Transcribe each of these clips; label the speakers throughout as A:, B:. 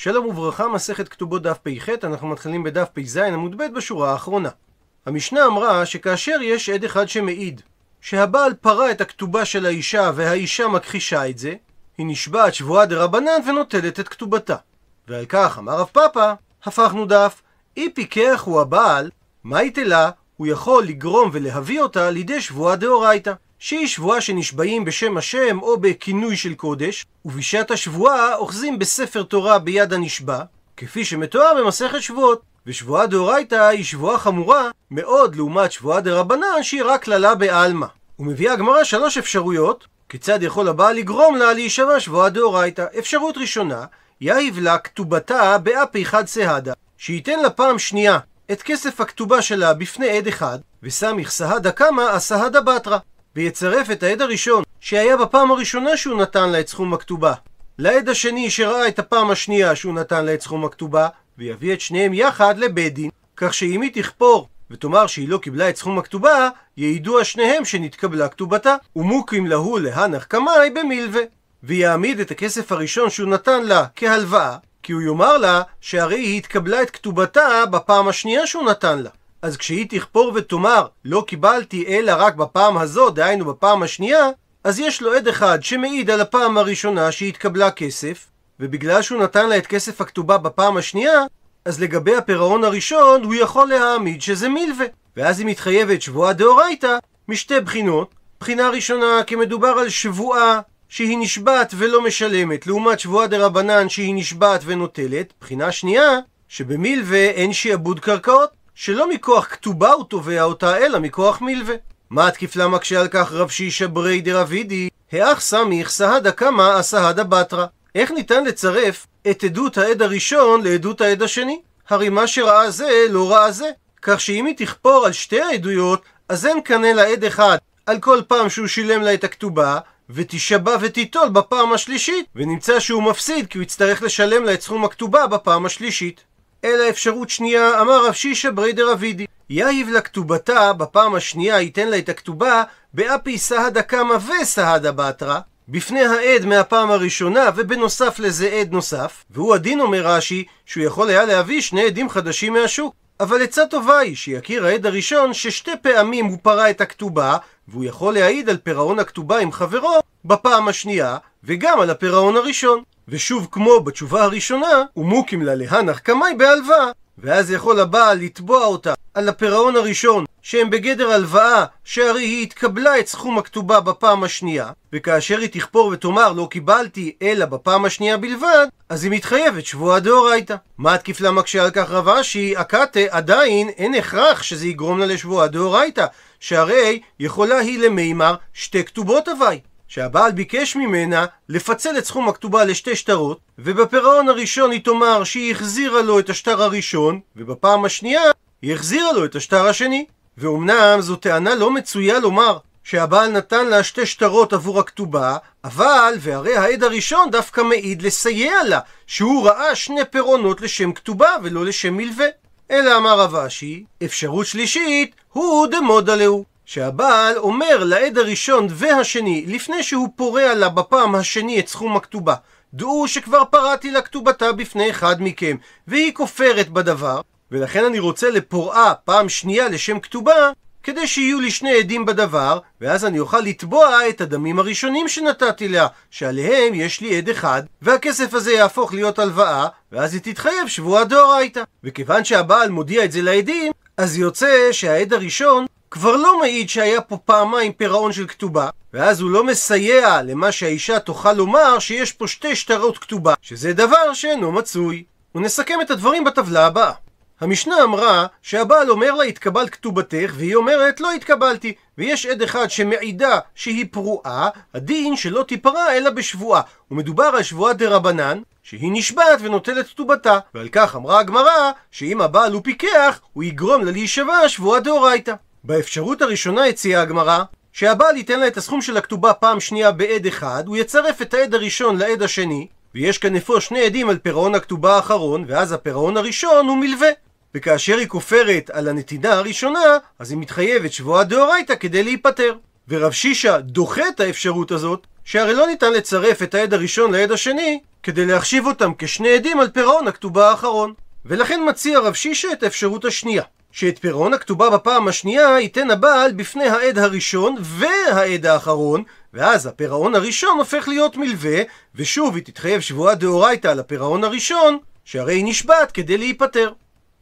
A: שלום וברכה, מסכת כתובות דף פ"ח, אנחנו מתחילים בדף פ"ז עמוד ב' בשורה האחרונה. המשנה אמרה שכאשר יש עד אחד שמעיד שהבעל פרע את הכתובה של האישה והאישה מכחישה את זה, היא נשבעת שבועה דה רבנן ונוטלת את כתובתה. ועל כך אמר רב פאפא, הפכנו דף, אי פיקח הוא הבעל, מה יתלה? הוא יכול לגרום ולהביא אותה לידי שבועה דאורייתא. שהיא שבועה שנשבעים בשם השם או בכינוי של קודש, ובשעת השבועה אוחזים בספר תורה ביד הנשבע, כפי שמתואר במסכת שבועות. ושבועה דאורייתא היא שבועה חמורה מאוד לעומת שבועה דרבנן שהיא רק קללה בעלמא. ומביאה הגמרא שלוש אפשרויות כיצד יכול הבעל לגרום לה להישבע שבועה דאורייתא. אפשרות ראשונה, יהיב לה כתובתה באפי חד סהדה, שייתן לה פעם שנייה את כסף הכתובה שלה בפני עד אחד, וסמיך סהדה קמא הסהדה בתרא. ויצרף את העד הראשון, שהיה בפעם הראשונה שהוא נתן לה את סכום הכתובה, לעד השני שראה את הפעם השנייה שהוא נתן לה את סכום הכתובה, ויביא את שניהם יחד לבית דין, כך שאם היא תכפור ותאמר שהיא לא קיבלה את סכום הכתובה, יעידו השניהם שנתקבלה כתובתה, ומוקים להו להנח קמאי במילווה. ויעמיד את הכסף הראשון שהוא נתן לה כהלוואה, כי הוא יאמר לה שהרי היא התקבלה את כתובתה בפעם השנייה שהוא נתן לה. אז כשהיא תכפור ותאמר, לא קיבלתי אלא רק בפעם הזו, דהיינו בפעם השנייה, אז יש לו עד אחד שמעיד על הפעם הראשונה שהתקבלה כסף, ובגלל שהוא נתן לה את כסף הכתובה בפעם השנייה, אז לגבי הפירעון הראשון הוא יכול להעמיד שזה מילווה. ואז היא מתחייבת שבועה דאורייתא משתי בחינות. בחינה ראשונה, כי מדובר על שבועה שהיא נשבעת ולא משלמת, לעומת שבועה דרבנן שהיא נשבעת ונוטלת. בחינה שנייה, שבמילווה אין שיעבוד קרקעות. שלא מכוח כתובה הוא תובע אותה, אלא מכוח מילווה. מה התקיף לה מקשה על כך רב שישא ברי דרבידי? האח סמיך סהדה קמא אסהדה בתרא. איך ניתן לצרף את עדות העד הראשון לעדות העד השני? הרי מה שראה זה לא ראה זה. כך שאם היא תכפור על שתי העדויות, אז אין כאן אלא עד אחד על כל פעם שהוא שילם לה את הכתובה, ותישבע ותיטול בפעם השלישית, ונמצא שהוא מפסיד כי הוא יצטרך לשלם לה את סכום הכתובה בפעם השלישית. אלא אפשרות שנייה, אמר רב שישא בריידר אבידי. יהיב לכתובתה, בפעם השנייה ייתן לה את הכתובה, באפי סהדה קמא וסהדה בתרא, בפני העד מהפעם הראשונה, ובנוסף לזה עד נוסף, והוא הדין אומר רש"י, שהוא יכול היה להביא שני עדים חדשים מהשוק. אבל עצה טובה היא שיכיר העד הראשון ששתי פעמים הוא פרע את הכתובה, והוא יכול להעיד על פירעון הכתובה עם חברו בפעם השנייה, וגם על הפירעון הראשון. ושוב כמו בתשובה הראשונה, ומוקים לה להנח קמאי בהלוואה. ואז יכול הבעל לתבוע אותה על הפירעון הראשון, שהם בגדר הלוואה, שהרי היא התקבלה את סכום הכתובה בפעם השנייה, וכאשר היא תכפור ותאמר לא קיבלתי אלא בפעם השנייה בלבד, אז היא מתחייבת שבועה דאורייתא. מה התקיף לה מקשה על כך רב אשי? הקאטה עדיין אין הכרח שזה יגרום לה לשבועה דאורייתא, שהרי יכולה היא למימר שתי כתובות הווי. שהבעל ביקש ממנה לפצל את סכום הכתובה לשתי שטרות, ובפירעון הראשון היא תאמר שהיא החזירה לו את השטר הראשון, ובפעם השנייה היא החזירה לו את השטר השני. ואומנם זו טענה לא מצויה לומר שהבעל נתן לה שתי שטרות עבור הכתובה, אבל, והרי העד הראשון דווקא מעיד לסייע לה, שהוא ראה שני פירעונות לשם כתובה ולא לשם מלווה. אלא אמר רב אשי, אפשרות שלישית, הוא דמודה להו. שהבעל אומר לעד הראשון והשני, לפני שהוא פורע לה בפעם השני את סכום הכתובה, דעו שכבר פרעתי לה כתובתה בפני אחד מכם, והיא כופרת בדבר, ולכן אני רוצה לפורעה פעם שנייה לשם כתובה, כדי שיהיו לי שני עדים בדבר, ואז אני אוכל לתבוע את הדמים הראשונים שנתתי לה, שעליהם יש לי עד אחד, והכסף הזה יהפוך להיות הלוואה, ואז היא תתחייב שבועה דאורייתא. וכיוון שהבעל מודיע את זה לעדים, אז יוצא שהעד הראשון כבר לא מעיד שהיה פה פעמיים פירעון של כתובה, ואז הוא לא מסייע למה שהאישה תוכל לומר שיש פה שתי שטרות כתובה, שזה דבר שאינו מצוי. ונסכם את הדברים בטבלה הבאה. המשנה אמרה שהבעל אומר לה התקבלת כתובתך והיא אומרת לא התקבלתי ויש עד אחד שמעידה שהיא פרועה הדין שלא תיפרע אלא בשבועה ומדובר על שבועה דה רבנן שהיא נשבעת ונוטלת כתובתה ועל כך אמרה הגמרא שאם הבעל הוא פיקח הוא יגרום לה להישבע שבועה דאורייתא באפשרות הראשונה הציעה הגמרא שהבעל ייתן לה את הסכום של הכתובה פעם שנייה בעד אחד, הוא יצרף את העד הראשון לעד השני, ויש כאן אפוא שני עדים על פירעון הכתובה האחרון, ואז הפירעון הראשון הוא מלווה. וכאשר היא כופרת על הנתינה הראשונה, אז היא מתחייבת שבועה דאורייתא כדי להיפטר. ורב שישא דוחה את האפשרות הזאת, שהרי לא ניתן לצרף את העד הראשון לעד השני, כדי להחשיב אותם כשני עדים על פירעון הכתובה האחרון. ולכן מציע רב שישה את האפשרות השנייה, שאת פירעון הכתובה בפעם השנייה ייתן הבעל בפני העד הראשון והעד האחרון, ואז הפירעון הראשון הופך להיות מלווה, ושוב היא תתחייב שבועה דאורייתא על הפירעון הראשון, שהרי היא נשבעת כדי להיפטר.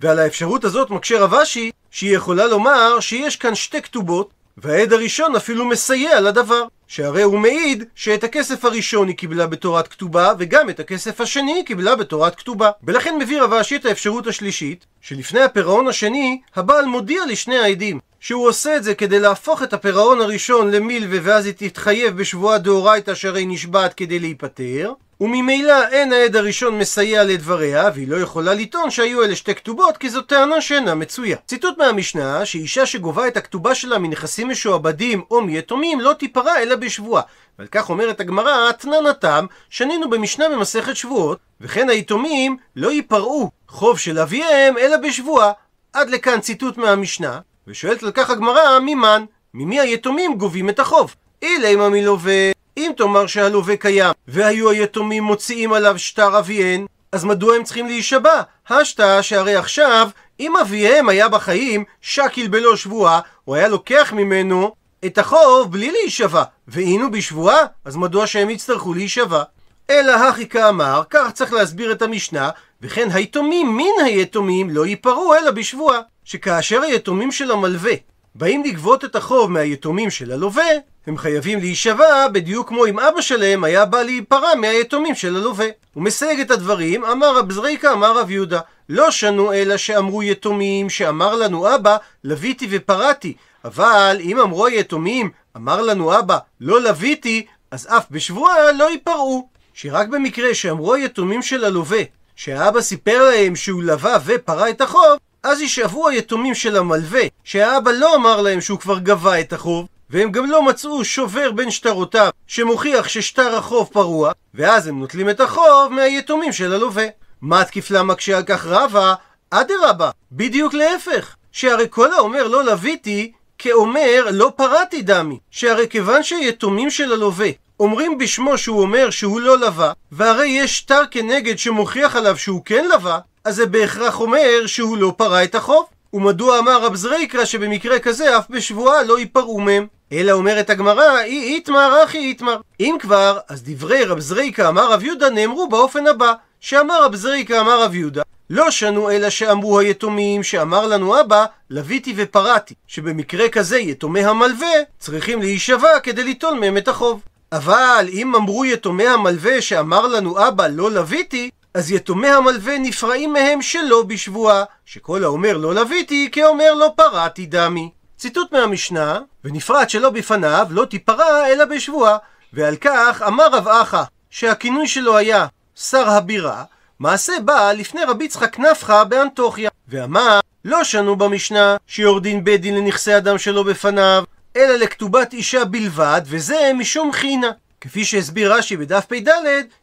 A: ועל האפשרות הזאת מקשה רב אשי, שהיא יכולה לומר שיש כאן שתי כתובות, והעד הראשון אפילו מסייע לדבר, שהרי הוא מעיד שאת הכסף הראשון היא קיבלה בתורת כתובה, וגם את הכסף השני היא קיבלה בתורת כתובה. ולכן מביא רב אשי את האפשרות השלישית, שלפני הפירעון השני, הבעל מודיע לשני העדים, שהוא עושה את זה כדי להפוך את הפירעון הראשון למילווה ואז היא תתחייב בשבועה דאורייתא שהרי נשבעת כדי להיפטר וממילא אין העד הראשון מסייע לדבריה והיא לא יכולה לטעון שהיו אלה שתי כתובות כי זו טענה שאינה מצויה. ציטוט מהמשנה שאישה שגובה את הכתובה שלה מנכסים משועבדים או מיתומים לא תיפרע אלא בשבועה ועל כך אומרת הגמרא, אתנן התם, שנינו במשנה במסכת שבועות, וכן היתומים לא ייפרעו חוב של אביהם אלא בשבועה. עד לכאן ציטוט מהמשנה, ושואלת על כך הגמרא, ממן? ממי היתומים גובים את החוב? אילי מלווה, אם תאמר שהלווה קיים, והיו היתומים מוציאים עליו שטר אביהן, אז מדוע הם צריכים להישבע? השתא שהרי עכשיו, אם אביהם היה בחיים, שקיל בלא שבועה, הוא היה לוקח ממנו את החוב בלי להישבע, והיינו בשבועה, אז מדוע שהם יצטרכו להישבע? אלא הכי כאמר, כך צריך להסביר את המשנה, וכן היתומים מן היתומים לא ייפרעו אלא בשבועה. שכאשר היתומים של המלווה באים לגבות את החוב מהיתומים של הלווה, הם חייבים להישבע בדיוק כמו אם אבא שלהם היה בא להיפרע מהיתומים של הלווה. הוא מסייג את הדברים, אמר רב זריקה, אמר רב יהודה, לא שנו אלא שאמרו יתומים, שאמר לנו אבא, לוויתי ופרעתי, אבל אם אמרו היתומים, אמר לנו אבא, לא לוויתי, אז אף בשבועה לא ייפרעו. שרק במקרה שאמרו היתומים של הלווה, שהאבא סיפר להם שהוא לווה ופרע את החוב, אז יישאבו היתומים של המלווה, שהאבא לא אמר להם שהוא כבר גבה את החוב, והם גם לא מצאו שובר בין שטרותיו שמוכיח ששטר החוב פרוע, ואז הם נוטלים את החוב מהיתומים של הלווה. מה תקיף לה מקשה על כך רבה? אדרבה, בדיוק להפך. שהרי כל האומר לא לוויתי, כאומר לא פרעתי דמי. שהרי כיוון שהיתומים של הלווה אומרים בשמו שהוא אומר שהוא לא לווה, והרי יש שטר כנגד שמוכיח עליו שהוא כן לווה, אז זה בהכרח אומר שהוא לא פרע את החוב. ומדוע אמר רב זריקרא שבמקרה כזה אף בשבועה לא ייפרעו מהם? אלא אומרת הגמרא, אי איתמר אחי איתמר. אם כבר, אז דברי רב זריקה אמר רב יהודה נאמרו באופן הבא, שאמר רב זריקה אמר רב יהודה, לא שנו אלא שאמרו היתומים שאמר לנו אבא, לוויתי ופרעתי, שבמקרה כזה יתומי המלווה צריכים להישבע כדי ליטול מהם את החוב. אבל אם אמרו יתומי המלווה שאמר לנו אבא לא לוויתי, אז יתומי המלווה נפרעים מהם שלא בשבועה, שכל האומר לא לוויתי, כאומר לא פרעתי דמי. ציטוט מהמשנה, ונפרד שלא בפניו לא תיפרע אלא בשבועה, ועל כך אמר רב אחא, שהכינוי שלו היה שר הבירה, מעשה בא לפני רבי יצחק נפחא באנטוכיה, ואמר לא שנו במשנה שיורדין בית דין לנכסי אדם שלא בפניו, אלא לכתובת אישה בלבד, וזה משום חינה. כפי שהסביר רש"י בדף פ"ד,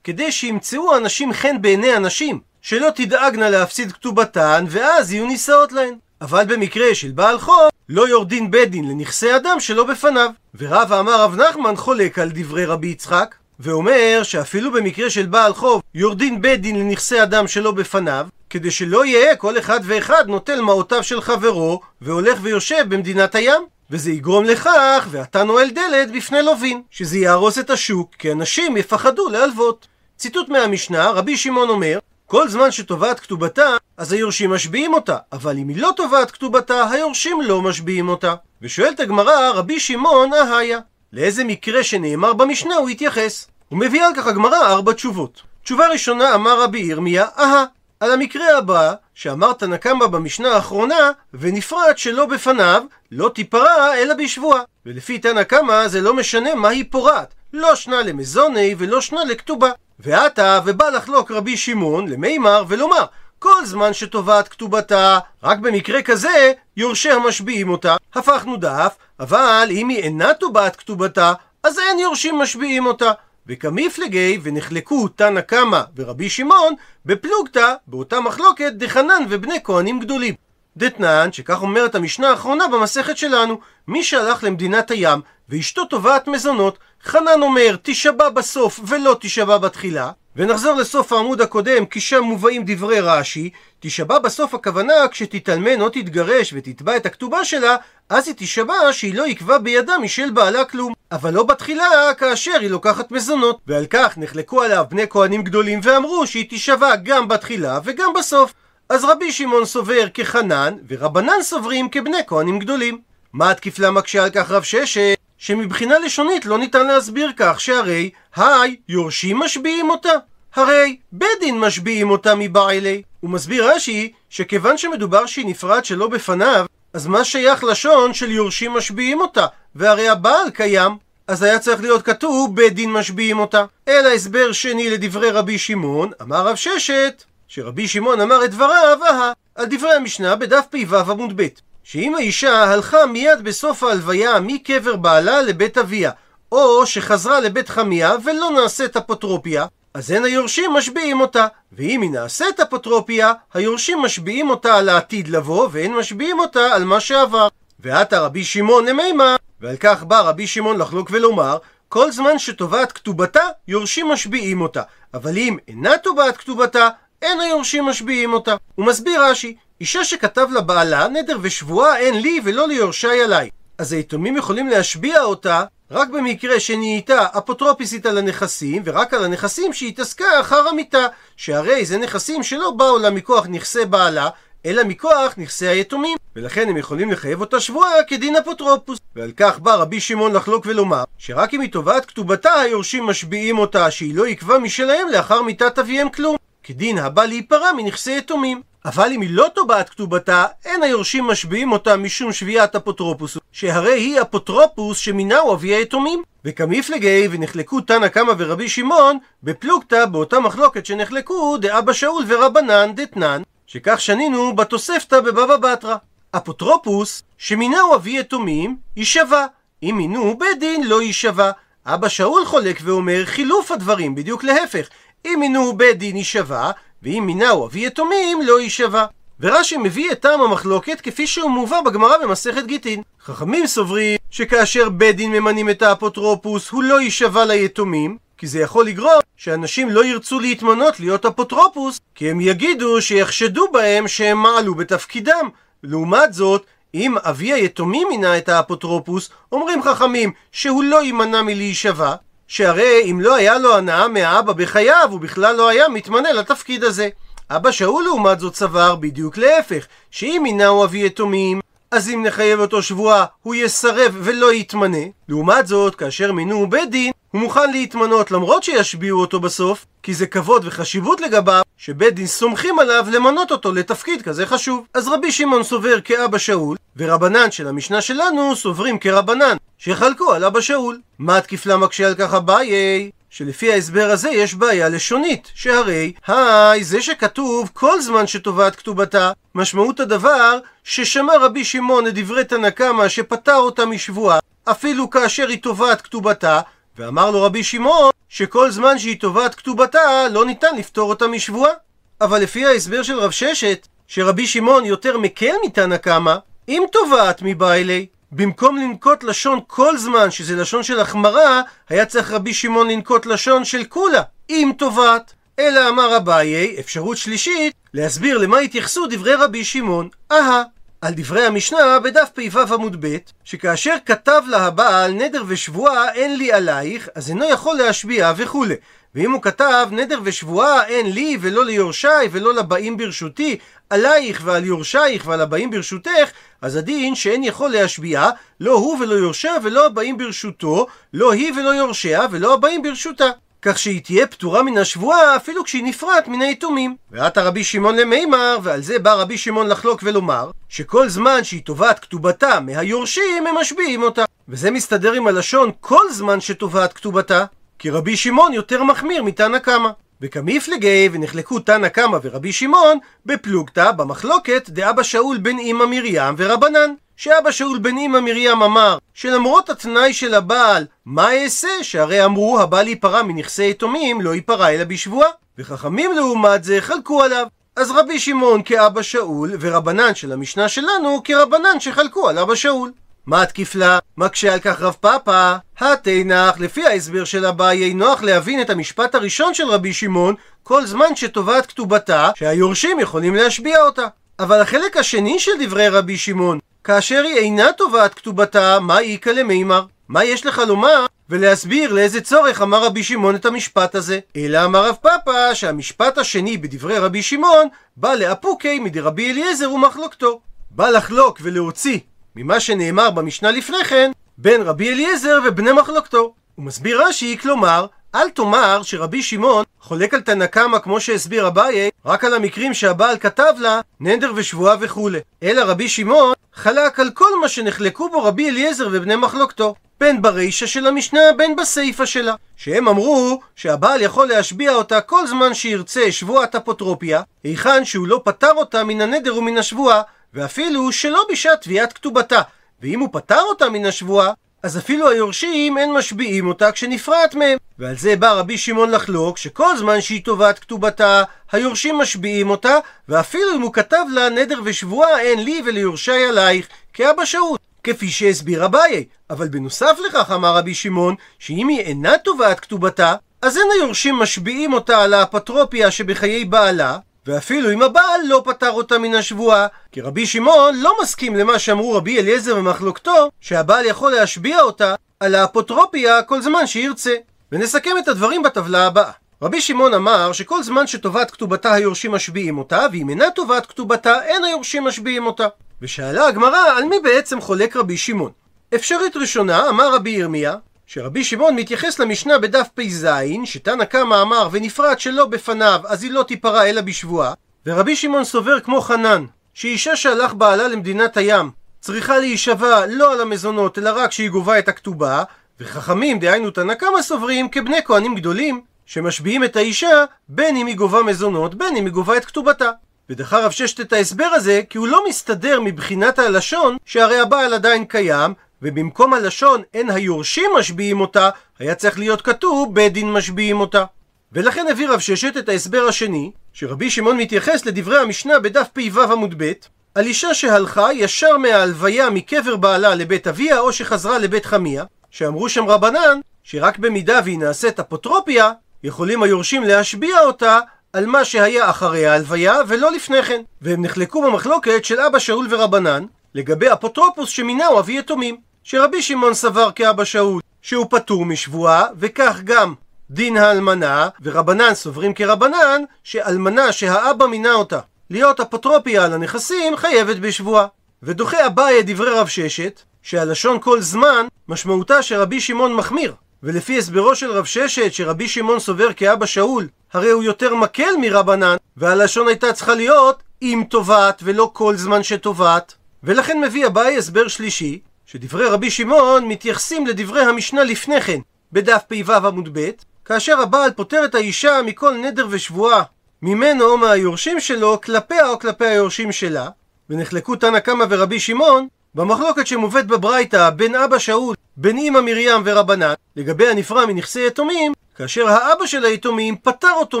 A: כדי שימצאו אנשים חן בעיני אנשים, שלא תדאגנה להפסיד כתובתן, ואז יהיו נישאות להן. אבל במקרה של בעל חוב, לא יורדין בית דין לנכסי אדם שלא בפניו. ורב אמר רב נחמן חולק על דברי רבי יצחק, ואומר שאפילו במקרה של בעל חוב, יורדין בית דין לנכסי אדם שלא בפניו, כדי שלא יהיה כל אחד ואחד נוטל מעותיו של חברו, והולך ויושב במדינת הים. וזה יגרום לכך, ואתה נועל דלת בפני לווין, שזה יהרוס את השוק, כי אנשים יפחדו להלוות. ציטוט מהמשנה, רבי שמעון אומר, כל זמן שתובעת כתובתה, אז היורשים משביעים אותה, אבל אם היא לא תובעת כתובתה, היורשים לא משביעים אותה. ושואלת הגמרא, רבי שמעון אהיה. לאיזה מקרה שנאמר במשנה הוא התייחס? הוא מביא על כך הגמרא ארבע תשובות. תשובה ראשונה אמר רבי ירמיה, אהה. על המקרה הבא, שאמר תנא קמא במשנה האחרונה, ונפרט שלא בפניו, לא תיפרע אלא בשבועה. ולפי תנא קמא זה לא משנה מה היא פורעת, לא שנה למזוני ולא שנה לכתובה. ועתה ובא לחלוק רבי שמעון למימר ולומר כל זמן שתובעת כתובתה, רק במקרה כזה, יורשיה משביעים אותה. הפכנו דף, אבל אם היא אינה תובעת כתובתה, אז אין יורשים משביעים אותה. וכמיפלגי ונחלקו תנא קמא ורבי שמעון בפלוגתא באותה מחלוקת דחנן ובני כהנים גדולים. דתנן, שכך אומרת המשנה האחרונה במסכת שלנו, מי שהלך למדינת הים ואשתו תובעת מזונות, חנן אומר תישבע בסוף ולא תישבע בתחילה, ונחזור לסוף העמוד הקודם, כי שם מובאים דברי רש"י, תישבע בסוף הכוונה כשתתאלמן או תתגרש ותתבע את הכתובה שלה, אז היא תישבע שהיא לא יקבע בידה משל בעלה כלום. אבל לא בתחילה, כאשר היא לוקחת מזונות. ועל כך נחלקו עליו בני כהנים גדולים ואמרו שהיא תישבע גם בתחילה וגם בסוף. אז רבי שמעון סובר כחנן, ורבנן סוברים כבני כהנים גדולים. מה התקיפלה מקשה על כך רב ששת? שמבחינה לשונית לא ניתן להסביר כך שהרי היי יורשים משביעים אותה הרי בית דין משביעים אותה מבעילי הוא מסביר רש"י שכיוון שמדובר שהיא נפרד שלא בפניו אז מה שייך לשון של יורשים משביעים אותה? והרי הבעל קיים אז היה צריך להיות כתוב בית דין משביעים אותה אלא הסבר שני לדברי רבי שמעון אמר רב ששת שרבי שמעון אמר את דבריו אהה על דברי המשנה בדף פ"ו עמוד ב' שאם האישה הלכה מיד בסוף ההלוויה מקבר בעלה לבית אביה, או שחזרה לבית חמיה ולא נעשית אפוטרופיה, אז אין היורשים משביעים אותה. ואם היא נעשית אפוטרופיה, היורשים משביעים אותה על העתיד לבוא, ואין משביעים אותה על מה שעבר. ועתה רבי שמעון למימה, ועל כך בא רבי שמעון לחלוק ולומר, כל זמן שטובעת כתובתה, יורשים משביעים אותה. אבל אם אינה טובעת כתובתה, אין היורשים משביעים אותה. הוא מסביר רש"י, אישה שכתב לבעלה נדר ושבועה אין לי ולא ליורשי עליי. אז היתומים יכולים להשביע אותה רק במקרה שנהייתה אפוטרופיסית על הנכסים, ורק על הנכסים שהתעסקה אחר המיתה, שהרי זה נכסים שלא באו לה מכוח נכסי בעלה, אלא מכוח נכסי היתומים, ולכן הם יכולים לחייב אותה שבועה כדין אפוטרופוס. ועל כך בא רבי שמעון לחלוק ולומר, שרק אם היא תובעת כתובתה, היורשים משביעים אותה שהיא לא יקבע משלהם לאחר מיתת אביהם כלום, כדין הבא להיפרע מנכסי יתומים. אבל אם היא לא טובעת כתובתה, אין היורשים משביעים אותה משום שביעת אפוטרופוס, שהרי היא אפוטרופוס שמינהו אבי היתומים. וכמפלגי ונחלקו תנא קמא ורבי שמעון, בפלוגתא באותה מחלוקת שנחלקו דאבא שאול ורבנן דתנן, שכך שנינו בתוספתא בבבא בתרא. אפוטרופוס שמינהו אבי יתומים, יישבע. אם מינו בית דין לא יישבע. אבא שאול חולק ואומר חילוף הדברים, בדיוק להפך. אם מינו בית דין יישבע, ואם מינהו אבי יתומים לא יישבע. ורש"י מביא את טעם המחלוקת כפי שהוא מובא בגמרא במסכת גיטין. חכמים סוברים שכאשר בית דין ממנים את האפוטרופוס הוא לא יישבע ליתומים, כי זה יכול לגרום שאנשים לא ירצו להתמנות להיות אפוטרופוס, כי הם יגידו שיחשדו בהם שהם מעלו בתפקידם. לעומת זאת, אם אבי היתומים מינה את האפוטרופוס, אומרים חכמים שהוא לא יימנע מלהישבע, שהרי אם לא היה לו הנאה מהאבא בחייו, הוא בכלל לא היה מתמנה לתפקיד הזה. אבא שאול לעומת זאת סבר בדיוק להפך, שאם מינהו אבי יתומים, אז אם נחייב אותו שבועה, הוא יסרב ולא יתמנה. לעומת זאת, כאשר מינו בית דין, הוא מוכן להתמנות למרות שישביעו אותו בסוף, כי זה כבוד וחשיבות לגביו, שבית דין סומכים עליו למנות אותו לתפקיד כזה חשוב. אז רבי שמעון סובר כאבא שאול, ורבנן של המשנה שלנו סוברים כרבנן, שחלקו על אבא שאול. מה התקיפלה מקשה על כך אביי? שלפי ההסבר הזה יש בעיה לשונית, שהרי, היי, זה שכתוב כל זמן שטובעת כתובתה, משמעות הדבר ששמע רבי שמעון את דברי תנא קמא שפטר אותה משבועה, אפילו כאשר היא טובעת כתובתה, ואמר לו רבי שמעון שכל זמן שהיא טובעת כתובתה לא ניתן לפטור אותה משבועה. אבל לפי ההסבר של רב ששת, שרבי שמעון יותר מקל מתנא קמא, אם טובעת מבעילי, במקום לנקוט לשון כל זמן, שזה לשון של החמרה, היה צריך רבי שמעון לנקוט לשון של כולה, אם טובעת. אלא אמר אביי, אפשרות שלישית, להסביר למה התייחסו דברי רבי שמעון. אהה, על דברי המשנה בדף פ"ו עמוד ב', שכאשר כתב לה הבעל נדר ושבועה אין לי עלייך, אז אינו יכול להשביע וכולי. ואם הוא כתב נדר ושבועה אין לי ולא ליורשי ולא לבאים ברשותי, עלייך ועל יורשייך ועל הבאים ברשותך, אז הדין שאין יכול להשביע, לא הוא ולא יורשיה ולא הבאים ברשותו, לא היא ולא יורשיה ולא הבאים ברשותה. כך שהיא תהיה פטורה מן השבועה אפילו כשהיא נפרעת מן היתומים. ועתה רבי שמעון למימר, ועל זה בא רבי שמעון לחלוק ולומר, שכל זמן שהיא תובעת כתובתה מהיורשים, הם משביעים אותה. וזה מסתדר עם הלשון כל זמן שתובעת כתובתה, כי רבי שמעון יותר מחמיר מתנא קמא. וכמפלגי ונחלקו תנא קמא ורבי שמעון בפלוגתא במחלוקת דאבא שאול בן אמא מרים ורבנן. שאבא שאול בן אמא מרים אמר שלמרות התנאי של הבעל מה אעשה שהרי אמרו הבעל ייפרע מנכסי יתומים לא ייפרע אלא בשבועה וחכמים לעומת זה חלקו עליו אז רבי שמעון כאבא שאול ורבנן של המשנה שלנו כרבנן שחלקו על אבא שאול מה התקיף לה? מקשה על כך רב פאפא, התנח, לפי ההסבר של אביי, נוח להבין את המשפט הראשון של רבי שמעון, כל זמן שטובת כתובתה, שהיורשים יכולים להשביע אותה. אבל החלק השני של דברי רבי שמעון, כאשר היא אינה טובעת כתובתה, מה איכא למימר? מה יש לך לומר ולהסביר לאיזה צורך אמר רבי שמעון את המשפט הזה? אלא אמר רב פאפא שהמשפט השני בדברי רבי שמעון בא לאפוקי מדרבי אליעזר ומחלוקתו. בא לחלוק ולהוציא ממה שנאמר במשנה לפני כן בין רבי אליעזר ובני מחלוקתו. הוא מסביר רש"י, כלומר, אל תאמר שרבי שמעון חולק על תנא קמא כמו שהסביר אביי רק על המקרים שהבעל כתב לה נדר ושבועה וכולי אלא רבי שמעון חלק על כל מה שנחלקו בו רבי אליעזר ובני מחלוקתו בין ברישא של המשנה בין בסיפא שלה שהם אמרו שהבעל יכול להשביע אותה כל זמן שירצה שבועת אפוטרופיה היכן שהוא לא פטר אותה מן הנדר ומן השבועה ואפילו שלא בשעת תביעת כתובתה ואם הוא פטר אותה מן השבועה אז אפילו היורשים אין משביעים אותה כשנפרעת מהם. ועל זה בא רבי שמעון לחלוק, שכל זמן שהיא תובעת כתובתה, היורשים משביעים אותה, ואפילו אם הוא כתב לה נדר ושבועה אין לי וליורשי עלייך, כאבא שאול. כפי שהסביר אביי. אבל בנוסף לכך אמר רבי שמעון, שאם היא אינה תובעת כתובתה, אז אין היורשים משביעים אותה על האפוטרופיה שבחיי בעלה, ואפילו אם הבעל לא פטר אותה מן השבועה, כי רבי שמעון לא מסכים למה שאמרו רבי אליעזר במחלוקתו, שהבעל יכול להשביע אותה על האפוטרופיה כל זמן שירצה. ונסכם את הדברים בטבלה הבאה. רבי שמעון אמר שכל זמן שטובת כתובתה היורשים משביעים אותה, ואם אינה טובת כתובתה אין היורשים משביעים אותה. ושאלה הגמרא על מי בעצם חולק רבי שמעון. אפשרית ראשונה אמר רבי ירמיה שרבי שמעון מתייחס למשנה בדף פ"ז, שתנא קמא אמר ונפרד שלא בפניו, אז היא לא תיפרע אלא בשבועה, ורבי שמעון סובר כמו חנן, שאישה שהלך בעלה למדינת הים, צריכה להישבע לא על המזונות, אלא רק שהיא גובה את הכתובה, וחכמים, דהיינו תנא קמא סוברים, כבני כהנים גדולים, שמשביעים את האישה, בין אם היא גובה מזונות, בין אם היא גובה את כתובתה. ודחה רב ששת את ההסבר הזה, כי הוא לא מסתדר מבחינת הלשון, שהרי הבעל עדיין קיים, ובמקום הלשון אין היורשים משביעים אותה, היה צריך להיות כתוב בית דין משביעים אותה. ולכן הביא רב ששת את ההסבר השני, שרבי שמעון מתייחס לדברי המשנה בדף פ"ו עמוד ב', על אישה שהלכה ישר מההלוויה מקבר בעלה לבית אביה או שחזרה לבית חמיה, שאמרו שם רבנן שרק במידה והיא נעשית אפוטרופיה, יכולים היורשים להשביע אותה על מה שהיה אחרי ההלוויה ולא לפני כן. והם נחלקו במחלוקת של אבא שאול ורבנן לגבי אפוטרופוס שמינהו אבי יתומים. שרבי שמעון סבר כאבא שאול שהוא פטור משבועה, וכך גם דין האלמנה, ורבנן סוברים כרבנן, שאלמנה שהאבא מינה אותה להיות אפוטרופיה על הנכסים, חייבת בשבועה. ודוחה אביי את דברי רב ששת, שהלשון כל זמן, משמעותה שרבי שמעון מחמיר. ולפי הסברו של רב ששת, שרבי שמעון סובר כאבא שאול, הרי הוא יותר מקל מרבנן, והלשון הייתה צריכה להיות אם טובעת ולא כל זמן שטובעת. ולכן מביא אביי הסבר שלישי, שדברי רבי שמעון מתייחסים לדברי המשנה לפני כן, בדף פ"ו עמוד ב', כאשר הבעל פוטר את האישה מכל נדר ושבועה ממנו או מהיורשים שלו, כלפיה או כלפי היורשים שלה, ונחלקו תנא קמא ורבי שמעון במחלוקת שמובאת בברייתא בין אבא שאול, בין אמא מרים ורבנן, לגבי הנפרע מנכסי יתומים, כאשר האבא של היתומים פטר אותו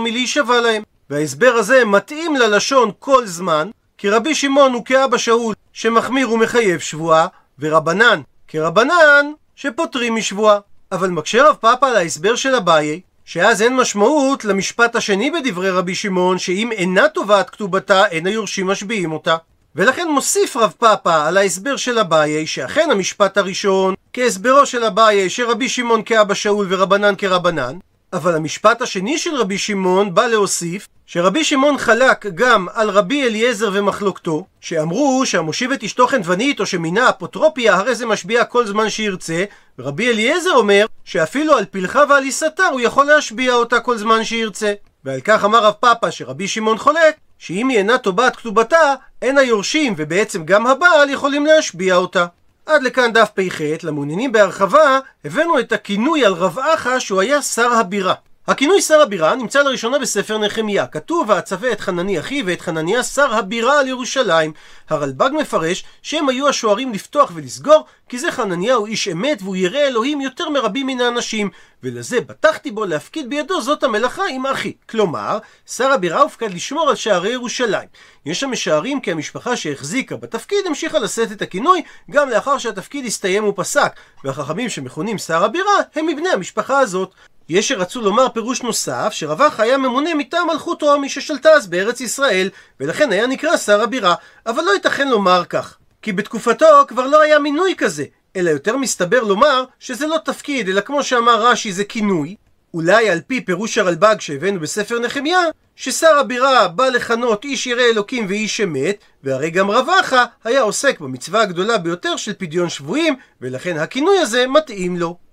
A: מלהישבע להם. וההסבר הזה מתאים ללשון כל זמן, כי רבי שמעון הוא כאבא שאול שמחמיר ומחייב שבועה, ורבנן כרבנן שפוטרים משבועה. אבל מקשה רב פאפא על ההסבר של אביי, שאז אין משמעות למשפט השני בדברי רבי שמעון, שאם אינה טובעת כתובתה, אין היורשים משביעים אותה. ולכן מוסיף רב פאפא על ההסבר של אביי, שאכן המשפט הראשון, כהסברו של אביי, שרבי שמעון כאבא שאול ורבנן כרבנן, אבל המשפט השני של רבי שמעון בא להוסיף שרבי שמעון חלק גם על רבי אליעזר ומחלוקתו, שאמרו שהמושיב את אשתו חנוונית או שמינה אפוטרופיה הרי זה משביע כל זמן שירצה, ורבי אליעזר אומר שאפילו על פלחה ועל עיסתה הוא יכול להשביע אותה כל זמן שירצה. ועל כך אמר רב פאפא שרבי שמעון חולק שאם היא אינה טובעת כתובתה, אין היורשים ובעצם גם הבעל יכולים להשביע אותה. עד לכאן דף פ"ח, למעוניינים בהרחבה, הבאנו את הכינוי על רב אחא שהוא היה שר הבירה. הכינוי שר הבירה נמצא לראשונה בספר נחמיה. כתוב ואצווה את חנני אחי ואת חנניה שר הבירה על ירושלים. הרלב"ג מפרש שהם היו השוערים לפתוח ולסגור, כי זה חנניה הוא איש אמת והוא ירא אלוהים יותר מרבים מן האנשים. ולזה בטחתי בו להפקיד בידו זאת המלאכה עם אחי. כלומר, שר הבירה הופקד לשמור על שערי ירושלים. יש שם משערים כי המשפחה שהחזיקה בתפקיד המשיכה לשאת את הכינוי גם לאחר שהתפקיד הסתיים ופסק, והחכמים שמכונים שר הבירה הם מבני המשפחה הזאת. יש שרצו לומר פירוש נוסף, שרווח היה ממונה מטעם מלכות רומי ששלטה אז בארץ ישראל, ולכן היה נקרא שר הבירה, אבל לא ייתכן לומר כך. כי בתקופתו כבר לא היה מינוי כזה, אלא יותר מסתבר לומר שזה לא תפקיד, אלא כמו שאמר רש"י זה כינוי. אולי על פי פירוש הרלב"ג שהבאנו בספר נחמיה, ששר הבירה בא לכנות איש ירא אלוקים ואיש אמת, והרי גם רבחה היה עוסק במצווה הגדולה ביותר של פדיון שבויים, ולכן הכינוי הזה מתאים לו.